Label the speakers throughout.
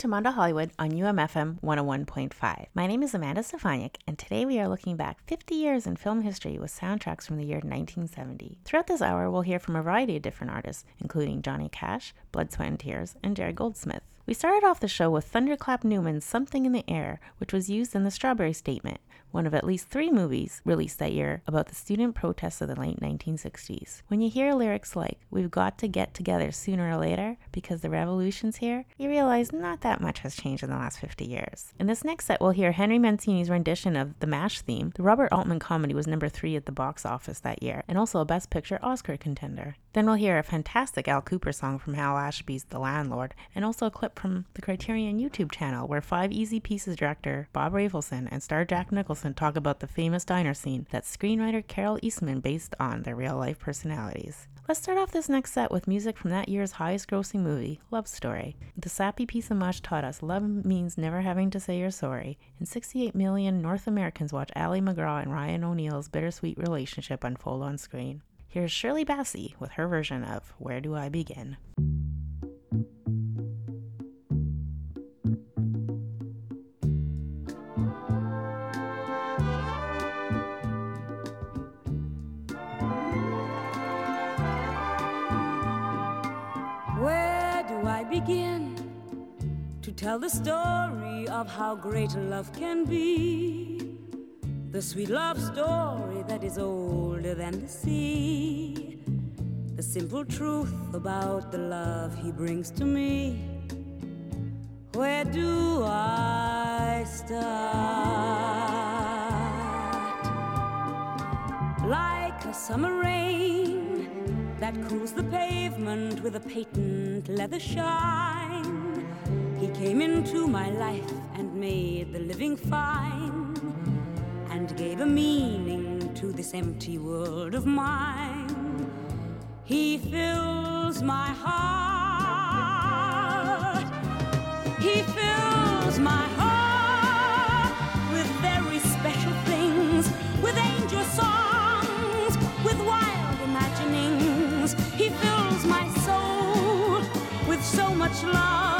Speaker 1: to Mondo Hollywood on UMFM 101.5. My name is Amanda Stefaniak, and today we are looking back 50 years in film history with soundtracks from the year 1970. Throughout this hour, we'll hear from a variety of different artists, including Johnny Cash, Blood, Sweat, and Tears, and Jerry Goldsmith. We started off the show with Thunderclap Newman's Something in the Air, which was used in the Strawberry Statement, one of at least three movies released that year about the student protests of the late 1960s. When you hear lyrics like, We've got to get together sooner or later because the revolution's here, you realize not that much has changed in the last 50 years. In this next set, we'll hear Henry Mancini's rendition of the MASH theme. The Robert Altman comedy was number three at the box office that year, and also a Best Picture Oscar contender. Then we'll hear a fantastic Al Kooper song from Hal Ashby's The Landlord, and also a clip from the Criterion YouTube channel where Five Easy Pieces director Bob Rafelson and star Jack Nicholson talk about the famous diner scene that screenwriter Carol Eastman based on their real life personalities. Let's start off this next set with music from that year's highest grossing movie, Love Story. The sappy piece of mush taught us love means never having to say you're sorry, and 68 million North Americans watch Ali MacGraw and Ryan O'Neal's bittersweet relationship unfold on screen. Here's Shirley Bassey with her version of Where Do I Begin?
Speaker 2: Where do I begin to tell the story of how great love can be? The sweet love story that is older than the sea. The simple truth about the love he brings to me. Where do I start? Like a summer rain that cools the pavement with a patent leather shine. He came into my life and made the living fine and gave a meaning to this empty world of mine. He fills my heart. He fills my heart with very special things, with angel songs, with wild imaginings. He fills my soul with so much love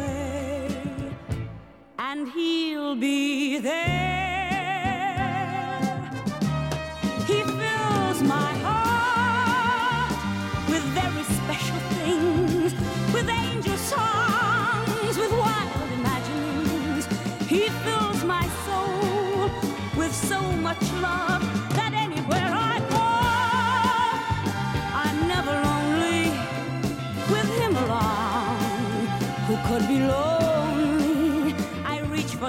Speaker 2: and he'll be there. He fills my heart with very special things, with angel songs, with wild imaginings. He fills my soul with so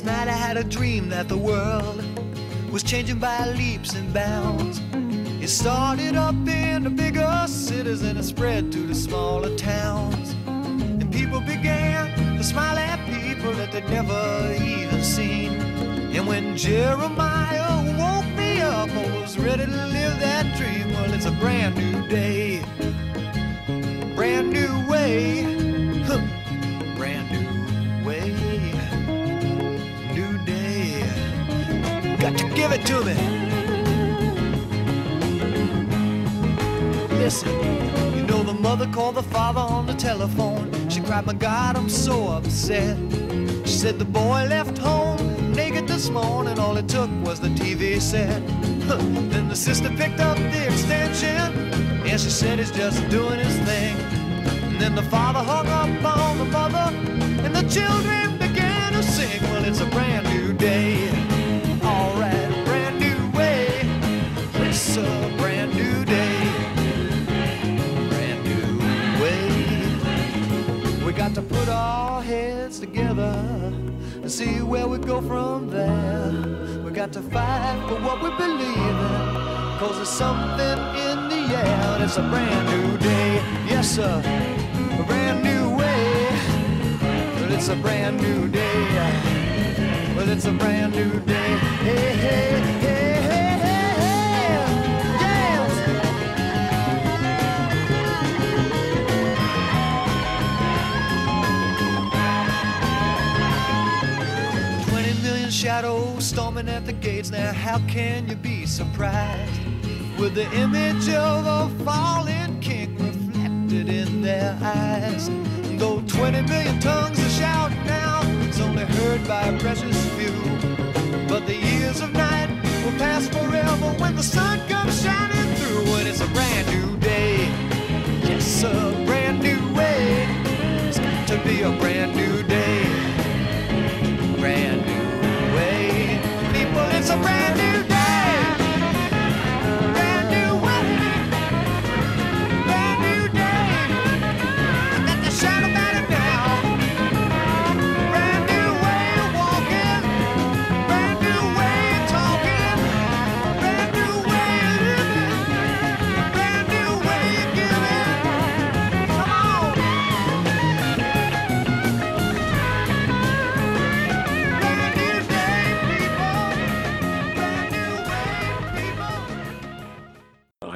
Speaker 3: Last night I had a dream that the world was changing by leaps and bounds. It started up in the bigger cities and it spread to the smaller towns. And people began to smile at people that they'd never even seen. And when Jeremiah woke me up, I was ready to live that dream. Well, it's a brand new day, brand new way, Got to give it to me. Listen, you know the mother called the father on the telephone. She cried, My God, I'm so upset. She said the boy left home naked this morning. All it took was the TV set. then the sister picked up the extension, and she said he's just doing his thing. And then the father hung up on the mother, and the children began to sing. Well, it's a brand new day. Got to put our heads together and see where we go from there. We got to fight for what we believe in. Cause there's something in the air. And it's a brand new day. Yes, sir. A brand new way. Well, it's a brand new day. Well, it's a brand new day. Hey, hey, hey, hey, hey, shadows storming at the gates. Now, how can you be surprised with the image of a fallen king reflected in their eyes? Though twenty million tongues are shouting now, it's only heard by a precious few. But the years of night will pass forever when the sun comes shining through, and it's a brand new day. Yes, a brand new way. It's got to be a brand new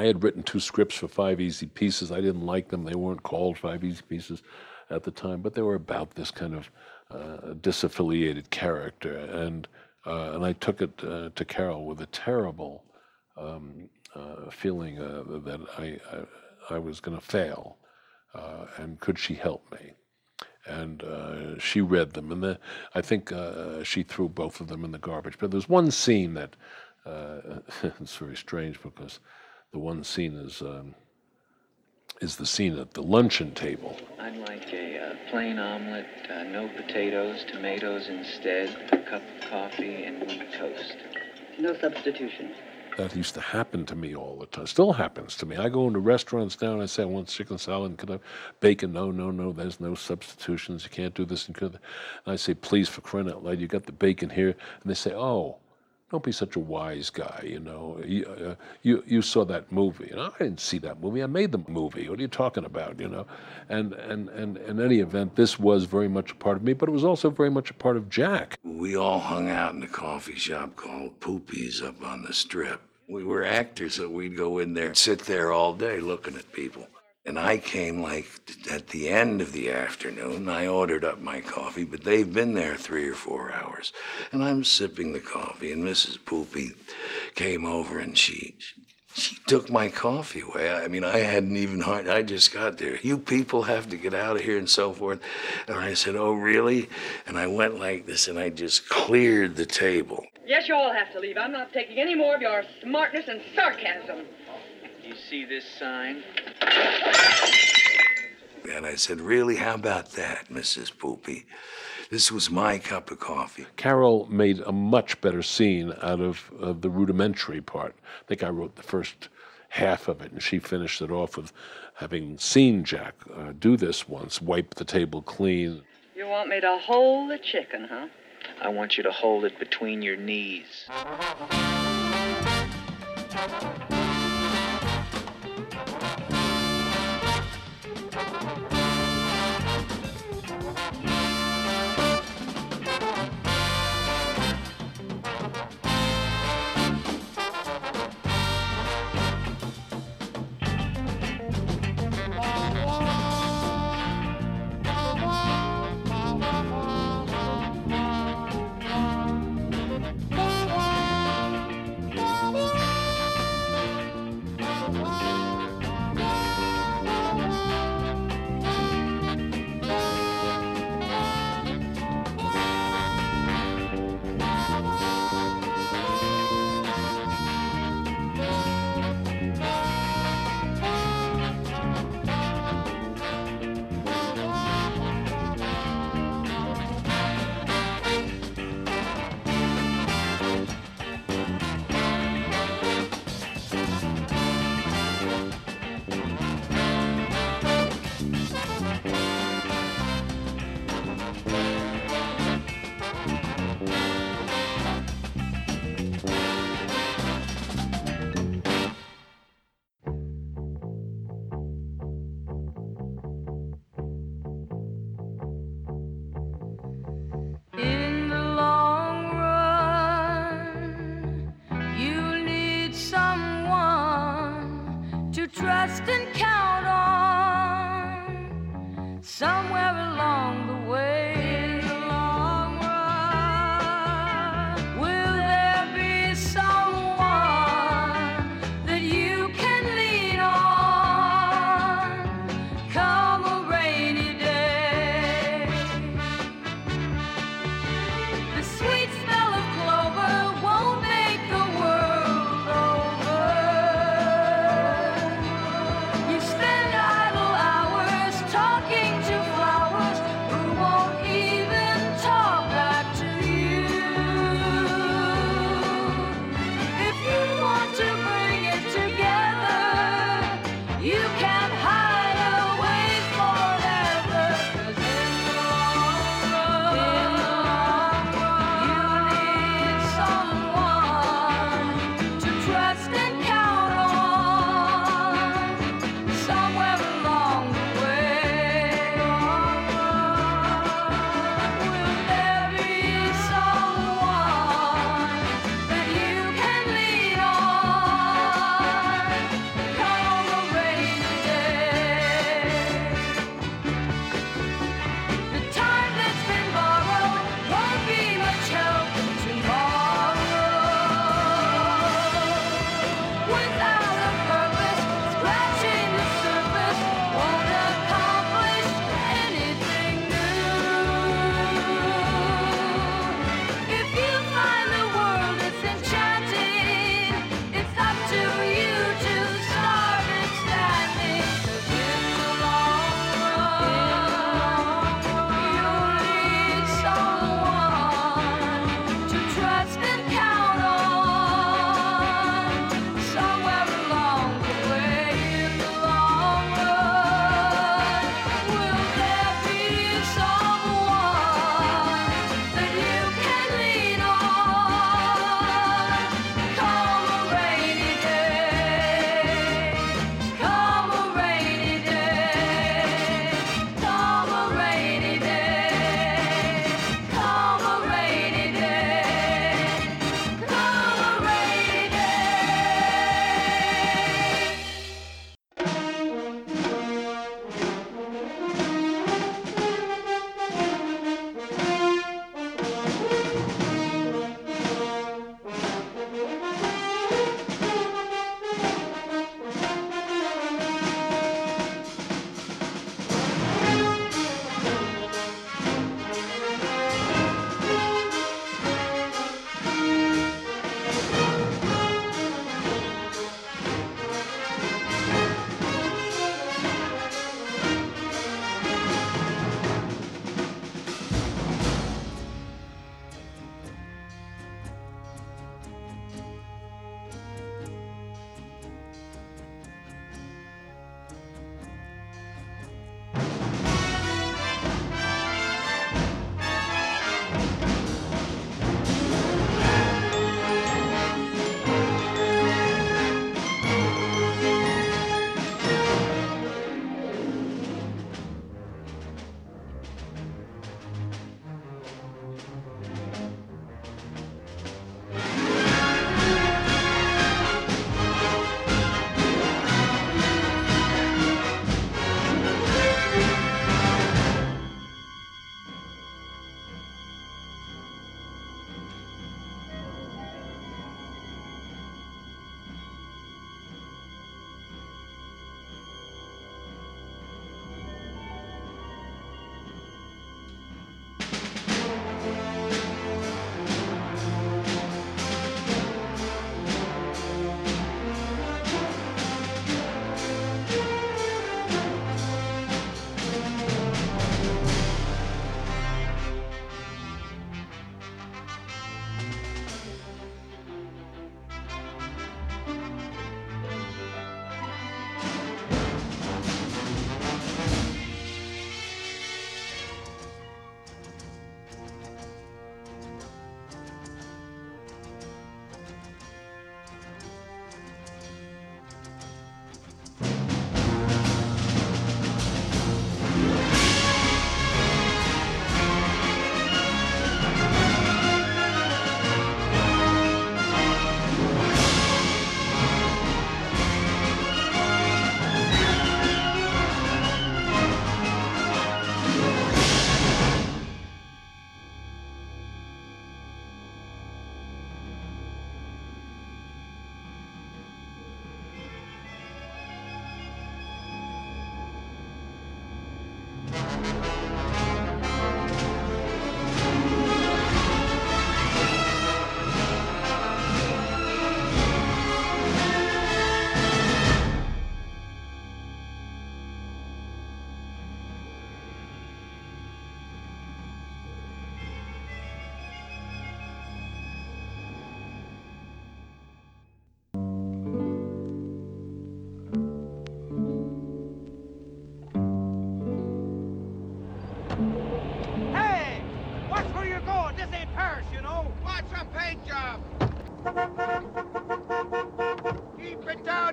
Speaker 3: I
Speaker 4: had written two scripts for Five Easy Pieces. I didn't like them. They weren't called Five Easy Pieces at the time, but they were about this kind of uh, disaffiliated character. And uh, and I took it uh, to Carol with a terrible um, uh, feeling uh, that I I, I was going to fail, uh, and could she help me? and uh, she read them, and the, I think uh, she threw both of them in the garbage. But there's one scene that uh, it's very strange because the one scene is um, is the scene at the luncheon table.
Speaker 5: I'd like a uh, plain omelet, uh, no potatoes, tomatoes instead, a cup of coffee, and one toast.
Speaker 6: No substitution.
Speaker 4: That used to happen to me all the time. Still happens to me. I go into restaurants now and I say, I want chicken salad and could I have bacon? No, no, no. There's no substitutions. You can't do this and could. And I say, please, for crying out loud, you got the bacon here. And they say, oh, don't be such a wise guy. You know, you, uh, you you saw that movie, and I didn't see that movie. I made the movie. What are you talking about? You know, and and and in any event, this was very much a part of me, but it was also very much a part of Jack.
Speaker 7: We all hung out in a coffee shop called Poopies up on the strip. We were actors, so we'd go in there and sit there all day looking at people. And I came like at the end of the afternoon. I ordered up my coffee, but they've been there three or four hours. And I'm sipping the coffee, and Mrs. Poopy came over and she she took my coffee away. I mean, I hadn't even I just got there. You people have to get out of here and so forth. And I said, Oh, really? And I went like this and I just cleared the table.
Speaker 6: Yes, you all have to leave. I'm not taking any more of your smartness and sarcasm.
Speaker 5: You see this sign?
Speaker 7: And I said, Really? How about that, Mrs. Poopy? This was my cup of coffee.
Speaker 4: Carol made a much better scene out of, of the rudimentary part. I think I wrote the first half of it, and she finished it off with having seen Jack uh, do this once, wipe the table clean.
Speaker 6: You want me to hold the chicken, huh?
Speaker 5: I want you to hold it between your knees.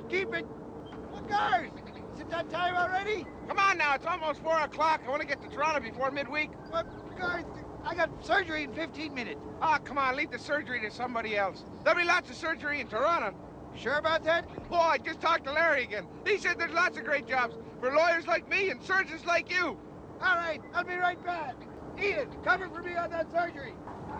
Speaker 8: Keep it down, keep it. Look, guys, is it that time already?
Speaker 9: Come on now, it's almost 4 o'clock. I want to get to Toronto before midweek.
Speaker 8: But, guys, I got surgery in 15 minutes.
Speaker 9: Ah, come on, leave the surgery to somebody else. There'll be lots of surgery in Toronto.
Speaker 8: Sure about that?
Speaker 9: Oh, I just talked to Larry again. He said there's lots of great jobs for lawyers like me and surgeons like you.
Speaker 8: All right, I'll be right back. Ian, cover for me on that surgery.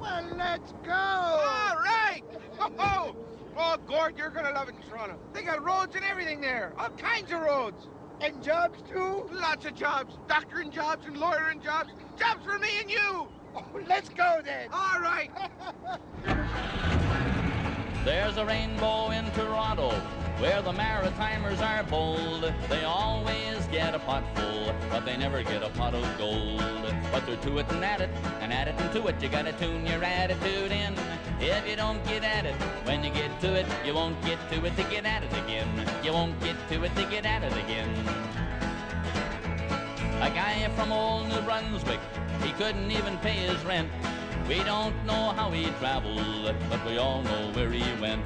Speaker 8: well, let's go.
Speaker 9: All right. Oh, oh, Gord, you're gonna love it in Toronto. They got roads and everything there. All kinds of roads.
Speaker 8: And jobs, too?
Speaker 9: Lots of jobs. Doctoring jobs and lawyering jobs. Jobs for me and you.
Speaker 8: Oh, let's go then.
Speaker 9: All right.
Speaker 10: There's a rainbow in Toronto where the Maritimers are bold. They always get a pot full, but they never get a pot of gold. But they're to it and at it, and at it and to it. You gotta tune your attitude in. If you don't get at it, when you get to it, you won't get to it to get at it again. You won't get to it to get at it again. A guy from old New Brunswick, he couldn't even pay his rent. We don't know how he traveled, but we all know where he went.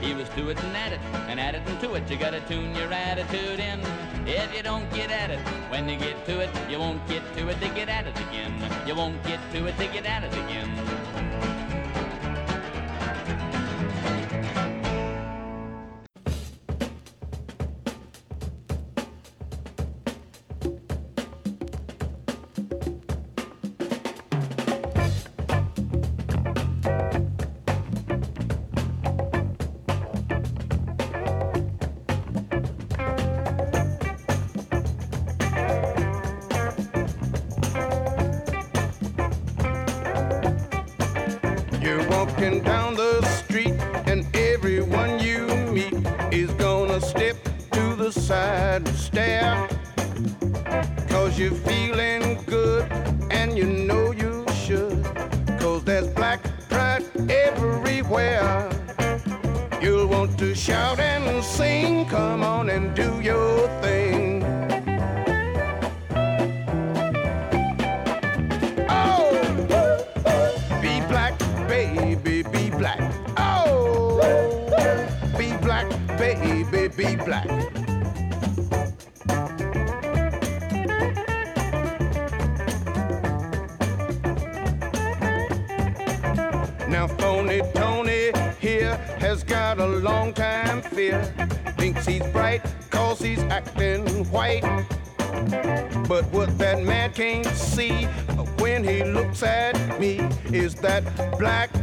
Speaker 10: He was to it and at it, and at it and to it. You gotta tune your attitude in. If you don't get at it, when you get to it, you won't get to it to get at it again. You won't get to it to get at it again.
Speaker 11: Come on and do your thing. Oh, be black, baby, be black. Oh, be black, baby, be black. Now, phony Tony here has got a long time fear. That black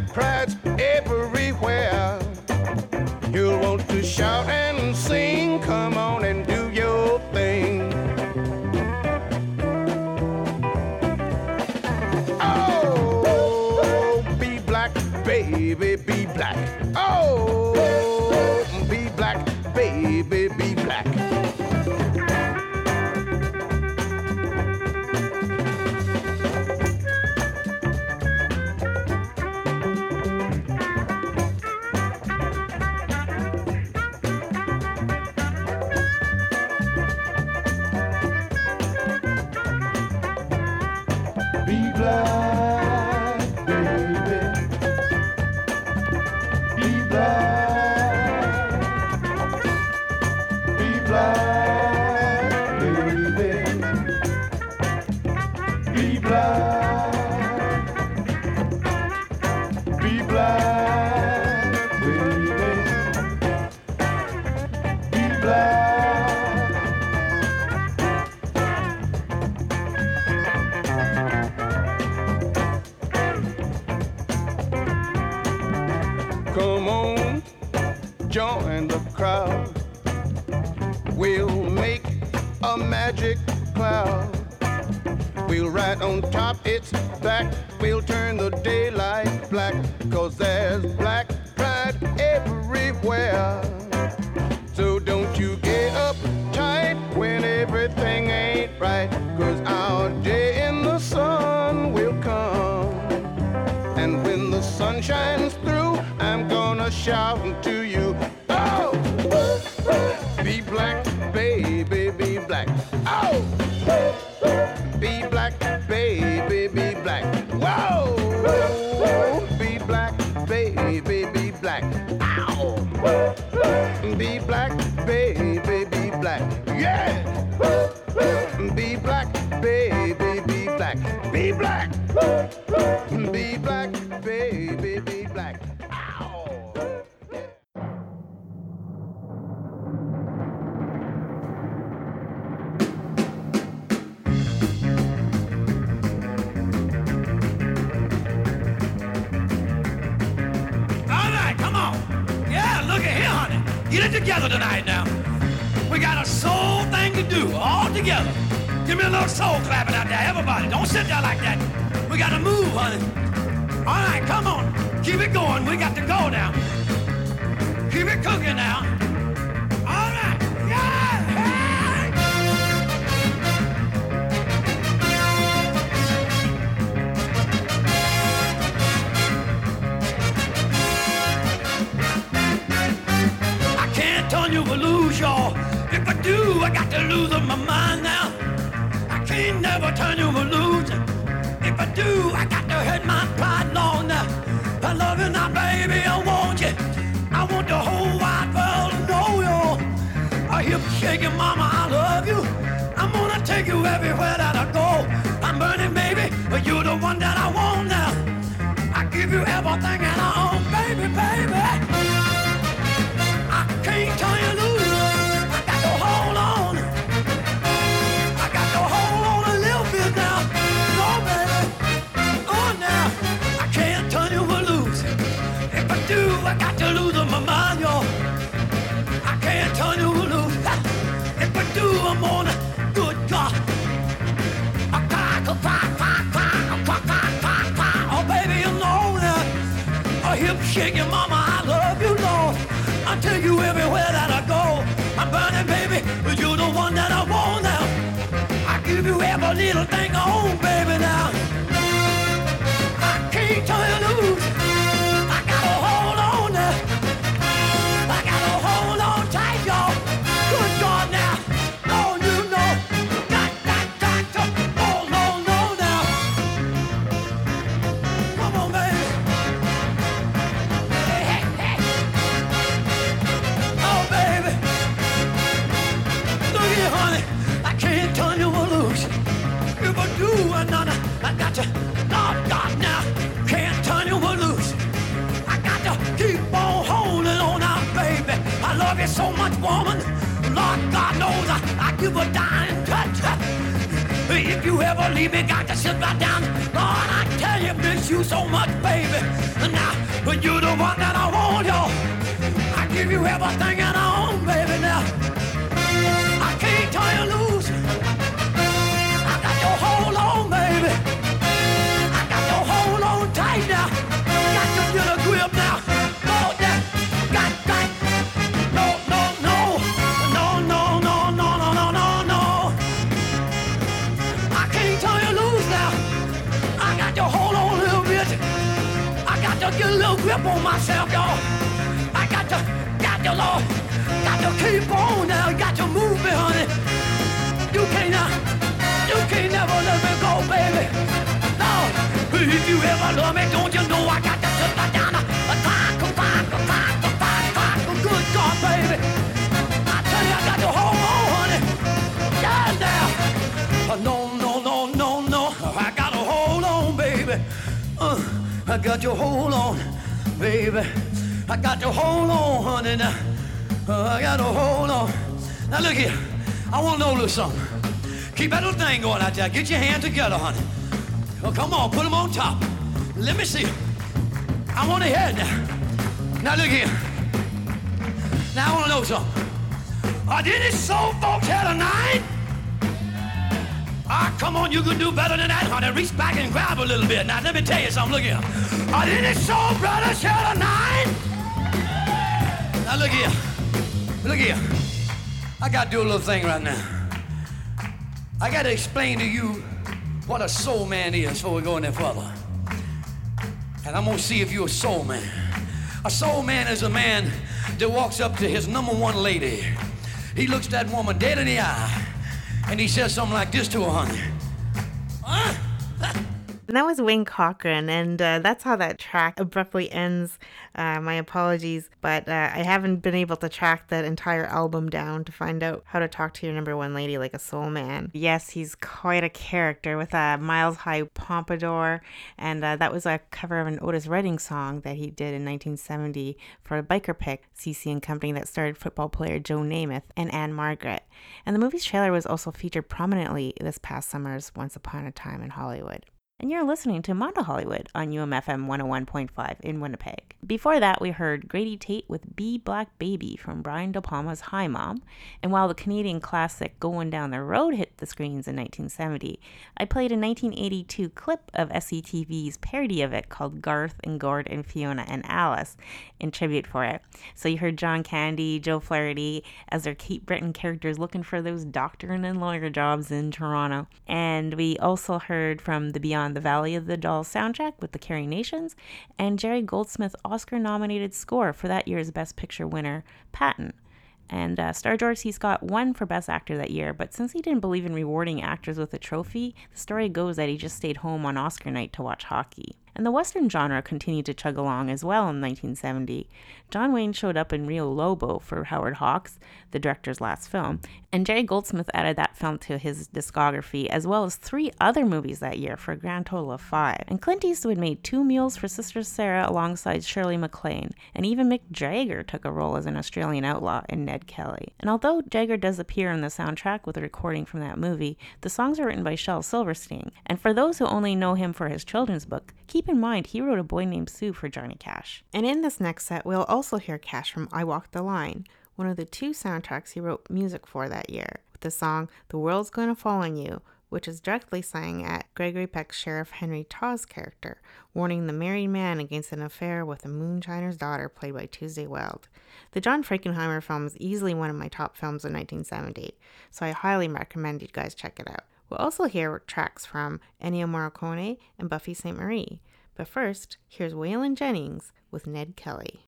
Speaker 12: here, honey. Get it together tonight now. We got a soul thing to do, all together. Give me a little soul clapping out there, everybody. Don't sit there like that. We got to move, honey. All right, come on. Keep it going. We got to go now. Keep it cooking now. All right. Yeah. I can't turn you loose, y'all. If I do, I got to lose my mind now. I can't never turn you loose. If I do, I got to hurt my pride I hear you mama, I love you. I'm gonna take you everywhere that I go. I'm burning, baby, but you're the one that I want now. I give you everything and I own, baby, baby. Hip shaking, mama, I love you, Lord. I take you everywhere that I go. I'm burning, baby, but you're the one that I want now. I give you every little thing I own, baby, now. You ever leave me, got to sit right down. Lord, I tell you, miss you so much, baby. And Now, but you're the one that I want, y'all. I give you everything I own, baby, now. I can't tell you keep on now. I got to move me, honey. You can't, uh, you can't never let me go, baby. No, if you ever love me, don't you know I got to sit right down. A clock, a clock, a clock, a a clock. Good God, baby. I tell you, I got to hold on, honey. Yeah, now. Uh, no, no, no, no, no. I got to hold on, baby. Uh, I got to hold on, baby. I got to hold on, honey. Now. Uh, I got to hold on. Now look here. I want to know a little something. Keep that little thing going out there. Get your hands together, honey. Oh, come on, put them on top. Let me see. I want to head now. Now look here. Now I want to know something. Uh, did it so folks here tonight? Ah, come on, you can do better than that, honey. Reach back and grab a little bit. Now, let me tell you something. Look here. Ah, did it so brothers here tonight? Now, look here. Look here. I got to do a little thing right now. I got to explain to you what a soul man is before we go any further. And I'm going to see if you're a soul man. A soul man is a man that walks up to his number one lady. He looks that woman dead in the eye and he says something like this to her, honey.
Speaker 1: And that was Wayne Cochran, and uh, that's how that track abruptly ends. Uh, my apologies, but uh, I haven't been able to track that entire album down to find out how to talk to your number one lady like a soul man. Yes, he's quite a character with a miles high pompadour, and uh, that was a cover of an Otis Redding song that he did in 1970 for a biker pick, CC and Company, that starred football player Joe Namath and Ann-Margret. And the movie's trailer was also featured prominently this past summer's Once Upon a Time in Hollywood and you're listening to Mondo Hollywood on UMFM 101.5 in Winnipeg. Before that, we heard Grady Tate with Be Black Baby from Brian De Palma's Hi Mom, and while the Canadian classic Going Down the Road hit the screens in 1970, I played a 1982 clip of SCTV's parody of it called Garth and Gord and Fiona and Alice in tribute for it. So you heard John Candy, Joe Flaherty as their Cape Breton characters looking for those doctor and lawyer jobs in Toronto. And we also heard from the Beyond the Valley of the Dolls soundtrack with the Carrie Nations, and Jerry Goldsmith Oscar nominated score for that year's Best Picture winner, Patton. And uh, star George C. Scott won for Best Actor that year, but since he didn't believe in rewarding actors with a trophy, the story goes that he just stayed home on Oscar night to watch hockey. And the Western genre continued to chug along as well in 1970. John Wayne showed up in Rio Lobo for Howard Hawks, the director's last film, and Jerry Goldsmith added that film to his discography, as well as three other movies that year for a grand total of five. And Clint Eastwood made two Mules for Sister Sara alongside Shirley MacLaine, and even Mick Jagger took a role as an Australian outlaw in Ned Kelly. And although Jagger does appear in the soundtrack with a recording from that movie, the songs are written by Shel Silverstein. And for those who only know him for his children's book, keep in mind he wrote A Boy Named Sue for Johnny Cash. And in this next set, we'll also hear Cash from I Walk the Line, one of the two soundtracks he wrote music for that year, with the song The World's Gonna Fall on You, which is directly sang at Gregory Peck's Sheriff Henry Tawes character, warning the married man against an affair with a moonshiner's daughter played by Tuesday Weld. The John Frankenheimer film is easily one of my top films of 1970, so I highly recommend you guys check it out. We'll also hear tracks from Ennio Morricone and Buffy Sainte-Marie. But first, here's Waylon Jennings with Ned Kelly.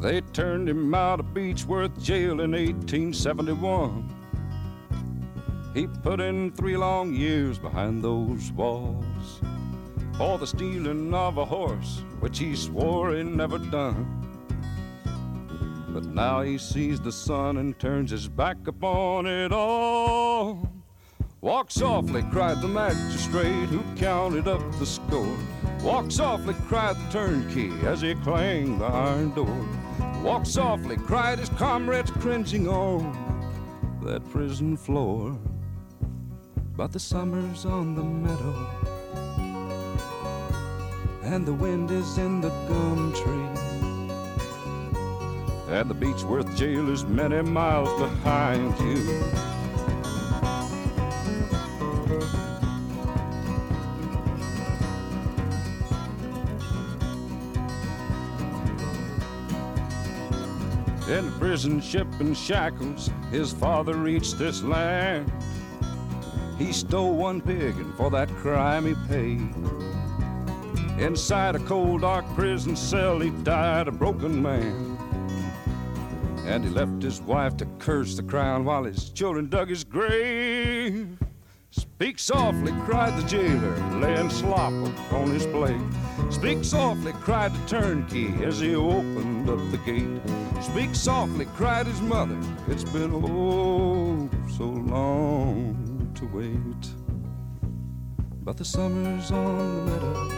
Speaker 13: They turned him out of Beechworth jail in 1871. He put in three long years behind those walls for the stealing of a horse, which he swore he never done. But now he sees the sun and turns his back upon it all. Walk softly, cried the magistrate who counted up the score. Walk softly, cried the turnkey as he clanged the iron door. Walk softly, cried his comrades cringing on that prison floor. But the summer's on the meadow, and the wind is in the gum tree. And the Beechworth jail is many miles behind you. Prison ship and shackles, his father reached this land. He stole one pig, and for that crime he paid. Inside a cold, dark prison cell, he died a broken man. And he left his wife to curse the crown while his children dug his grave. Speak softly, cried the jailer, laying slop upon his plate. Speak softly, cried the turnkey as he opened up the gate. Speak softly, cried his mother. It's been oh so long to wait. But the summer's on the meadow,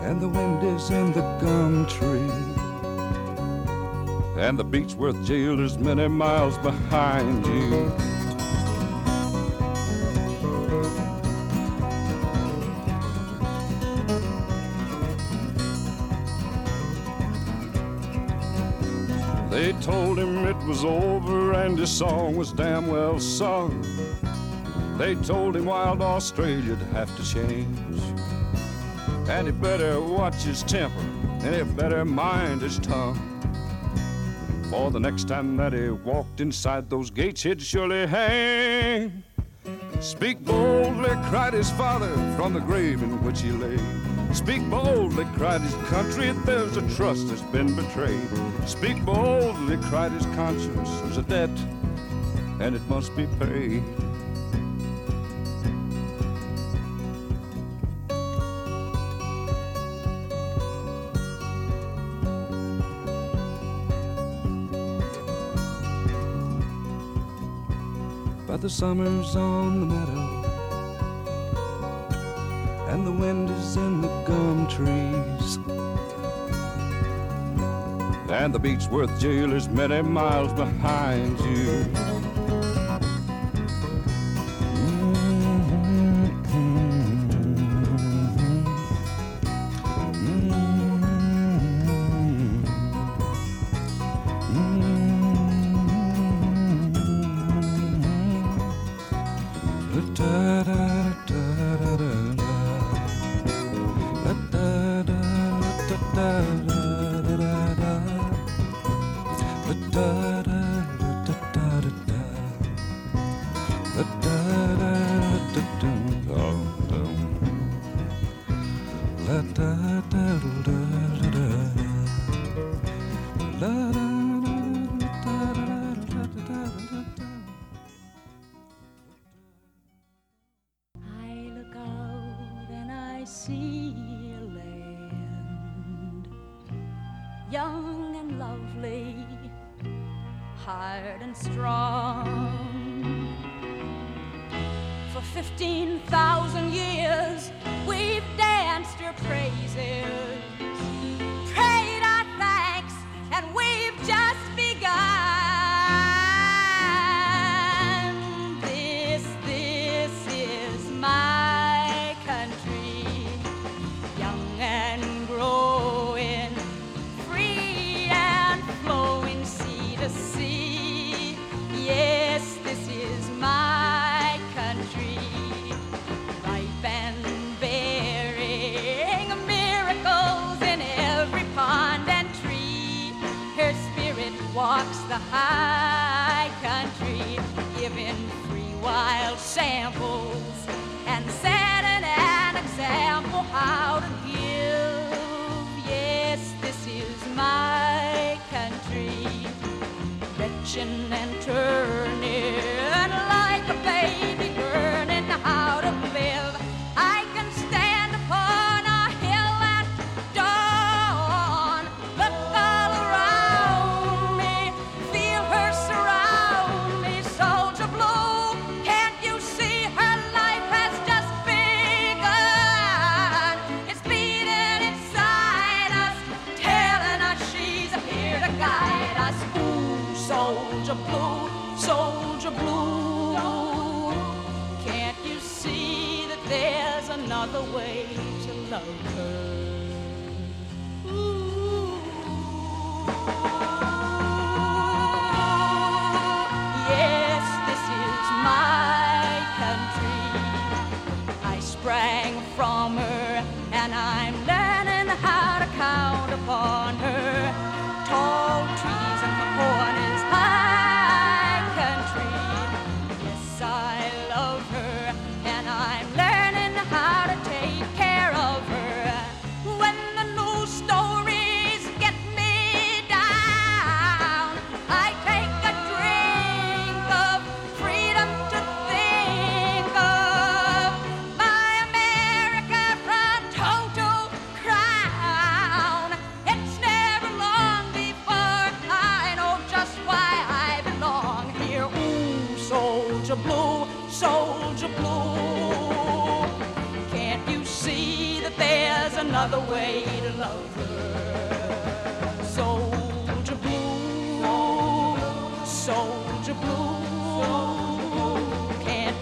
Speaker 13: and the wind is in the gum tree. And the Beechworth jail is many miles behind you. Was over and his song was damn well sung. They told him wild Australia'd have to change. And he better watch his temper and he better mind his tongue. For the next time that he walked inside those gates, he'd surely hang. Speak boldly, cried his father from the grave in which he lay. Speak boldly, cried his country, there's a trust that's been betrayed. Speak boldly, cried his conscience, there's a debt, and it must be paid. the summer's on the meadow, and the wind is in the trees. And the Beechworth jail is many miles behind you.
Speaker 2: da da da da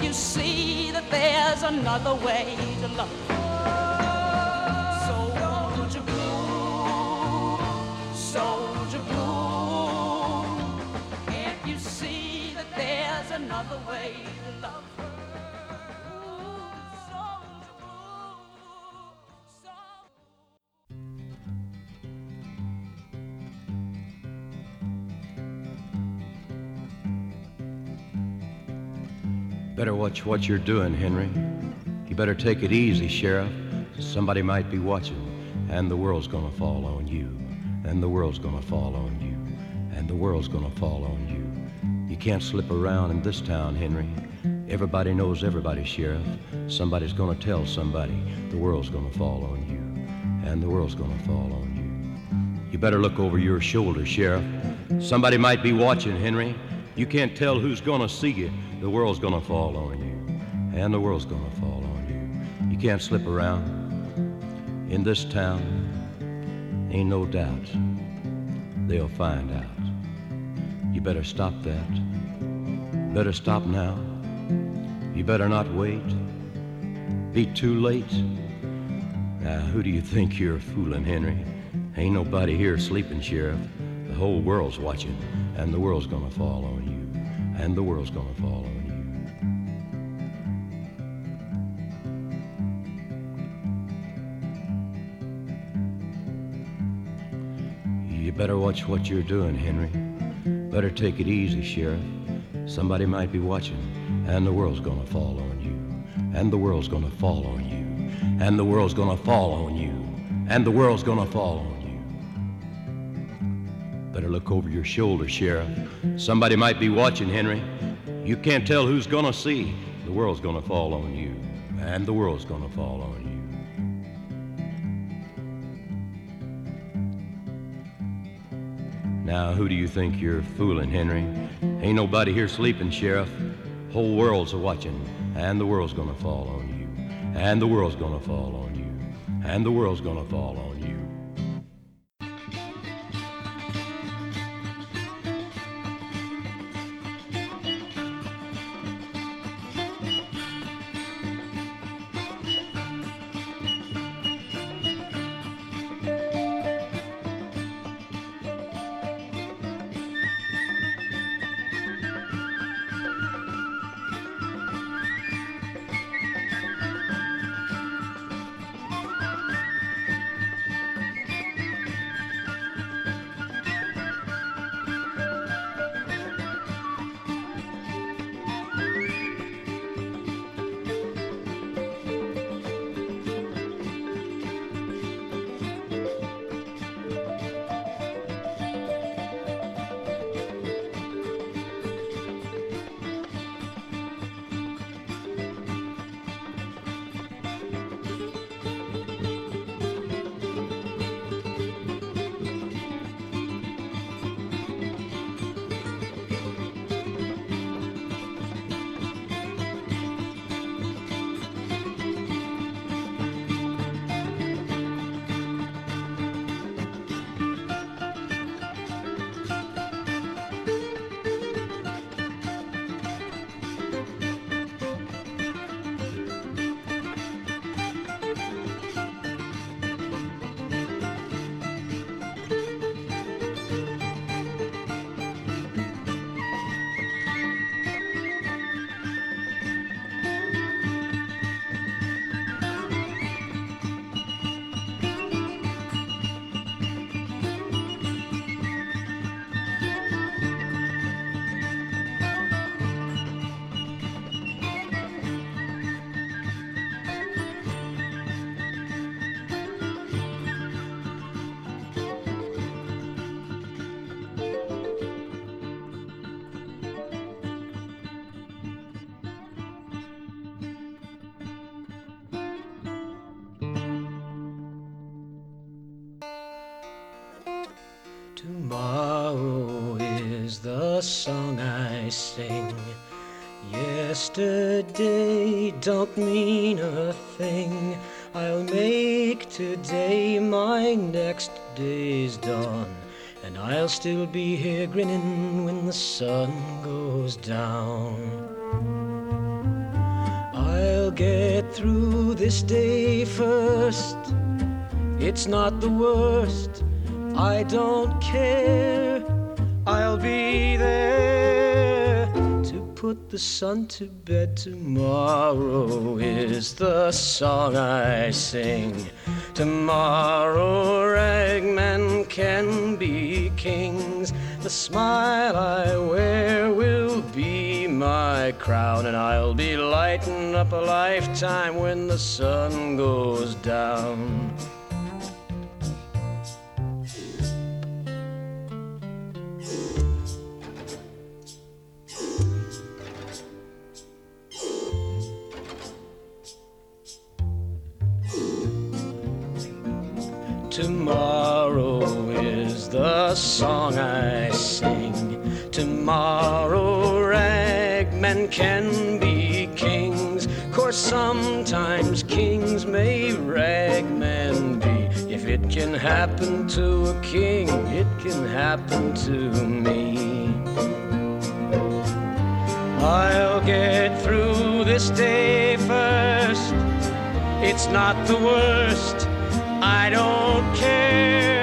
Speaker 2: you see that there's another way to love.
Speaker 14: better watch what you're doing, Henry. You better take it easy, Sheriff. Somebody might be watching, and the world's gonna fall on you. And the world's gonna fall on you. And the world's gonna fall on you. You can't slip around in this town, Henry. Everybody knows everybody, Sheriff. Somebody's gonna tell somebody the world's gonna fall on you. And the world's gonna fall on you. You better look over your shoulder, Sheriff. Somebody might be watching, Henry. You can't tell who's gonna see you. The world's gonna fall on you. And the world's gonna fall on you. You can't slip around. In this town, ain't no doubt. They'll find out. You better stop that. Better stop now. You better not wait. Be too late. Now, who do you think you're fooling, Henry? Ain't nobody here sleeping, Sheriff. The whole world's watching, and the world's gonna fall on you. And the world's gonna fall better watch what you're doing, Henry. Better take it easy, Sheriff. Somebody might be watching, and the world's gonna fall on you. And the world's gonna fall on you. And the world's gonna fall on you. And the world's gonna fall on you. Better look over your shoulder, Sheriff. Somebody might be watching, Henry. You can't tell who's gonna see. The world's gonna fall on you. And the world's gonna fall on you. Now, who do you think you're fooling, Henry? Ain't nobody here sleeping, Sheriff. Whole world's a watching, and the world's gonna fall on you. And the world's gonna fall on you. And the world's gonna fall on you.
Speaker 15: Yesterday don't mean a thing. I'll make today my next day's dawn. And I'll still be here grinning when the sun goes down. I'll get through this day first. It's not the worst. I don't care. I'll be there put the sun to bed. Tomorrow is the song I sing. Tomorrow ragmen can be kings. The smile I wear will be my crown, and I'll be lighting up a lifetime when the sun goes down. Song I sing. Tomorrow ragmen can be kings. Course sometimes kings may ragmen be. If it can happen to a king, it can happen to me. I'll get through this day first. It's not the worst. I don't care.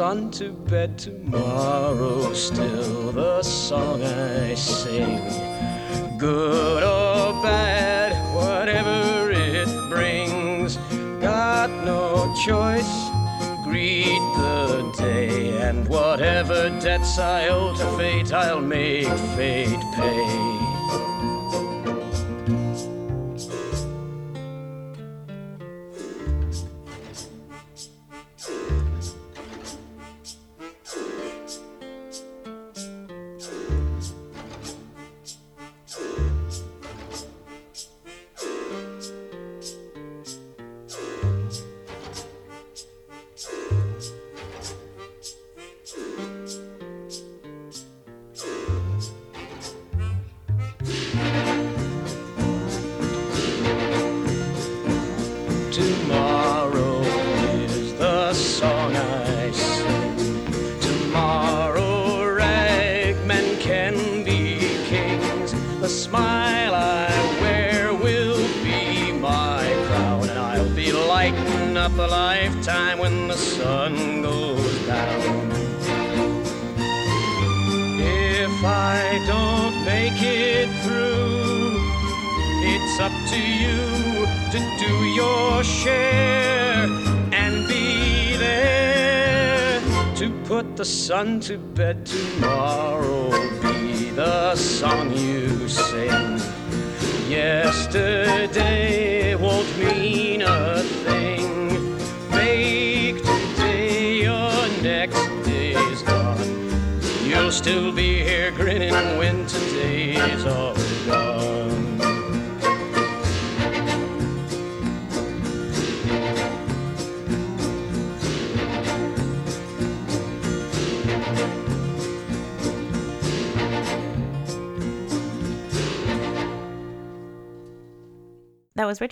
Speaker 15: Sun to bed tomorrow. Still the song I sing, good or bad, whatever it brings. Got no choice. Greet the day, and whatever debts I owe to fate, I'll make fate pay. Sun to bed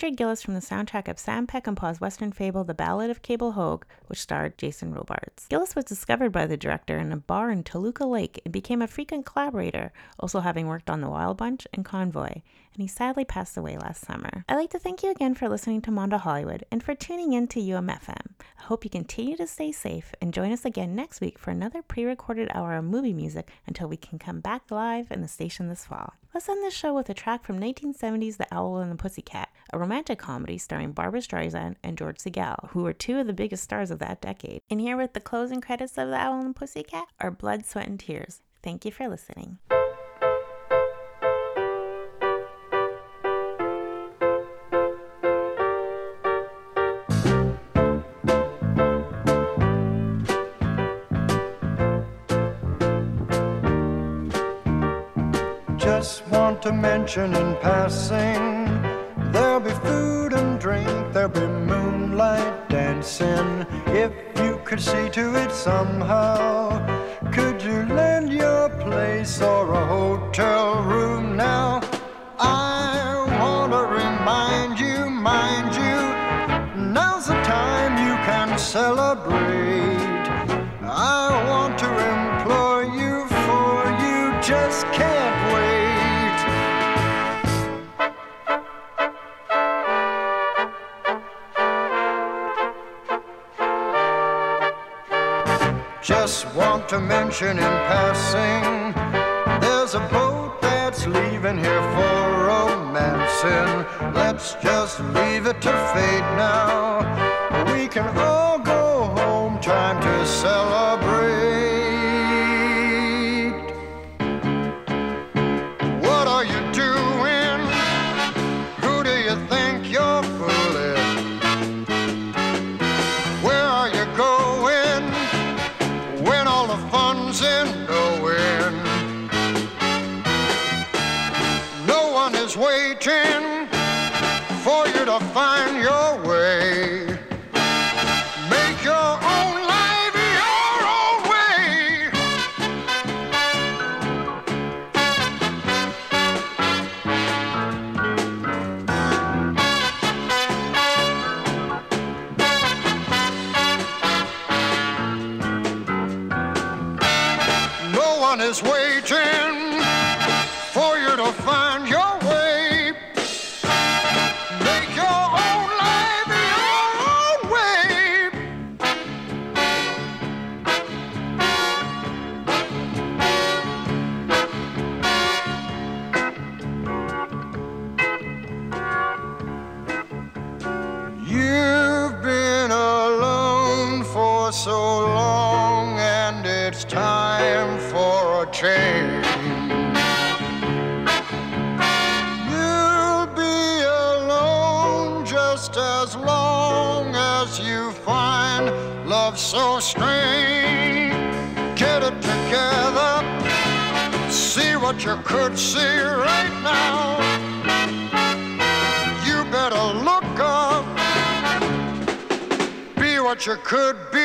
Speaker 1: Richard Gillis from the soundtrack of Sam Peckinpah's Western fable The Ballad of Cable Hogue, which starred Jason Robards. Gillis was discovered by the director in a bar in Toluca Lake and became a frequent collaborator, also having worked on The Wild Bunch and Convoy, and he sadly passed away last summer. I'd like to thank you again for listening to Mondo Hollywood and for tuning in to UMFM. I hope you continue to stay safe and join us again next week for another pre recorded hour of movie music until we can come back live in the station this fall. Let's end this show with a track from 1970's The Owl and the Pussycat, a romantic comedy starring Barbra Streisand and George Segal, who were two of the biggest stars of that decade. And here with the closing credits of The Owl and Pussycat are Blood, Sweat, and Tears. Thank you for listening.
Speaker 3: Just want to mention in passing there'll be moonlight dancing. If you could see to it somehow, could you lend your place or a hotel room now? I want to remind you, mind you, now's the time you can celebrate. Mention in passing, there's a boat that's leaving here for romancing. Let's just leave it to fate now. We can all go home, time to celebrate.
Speaker 11: Could be.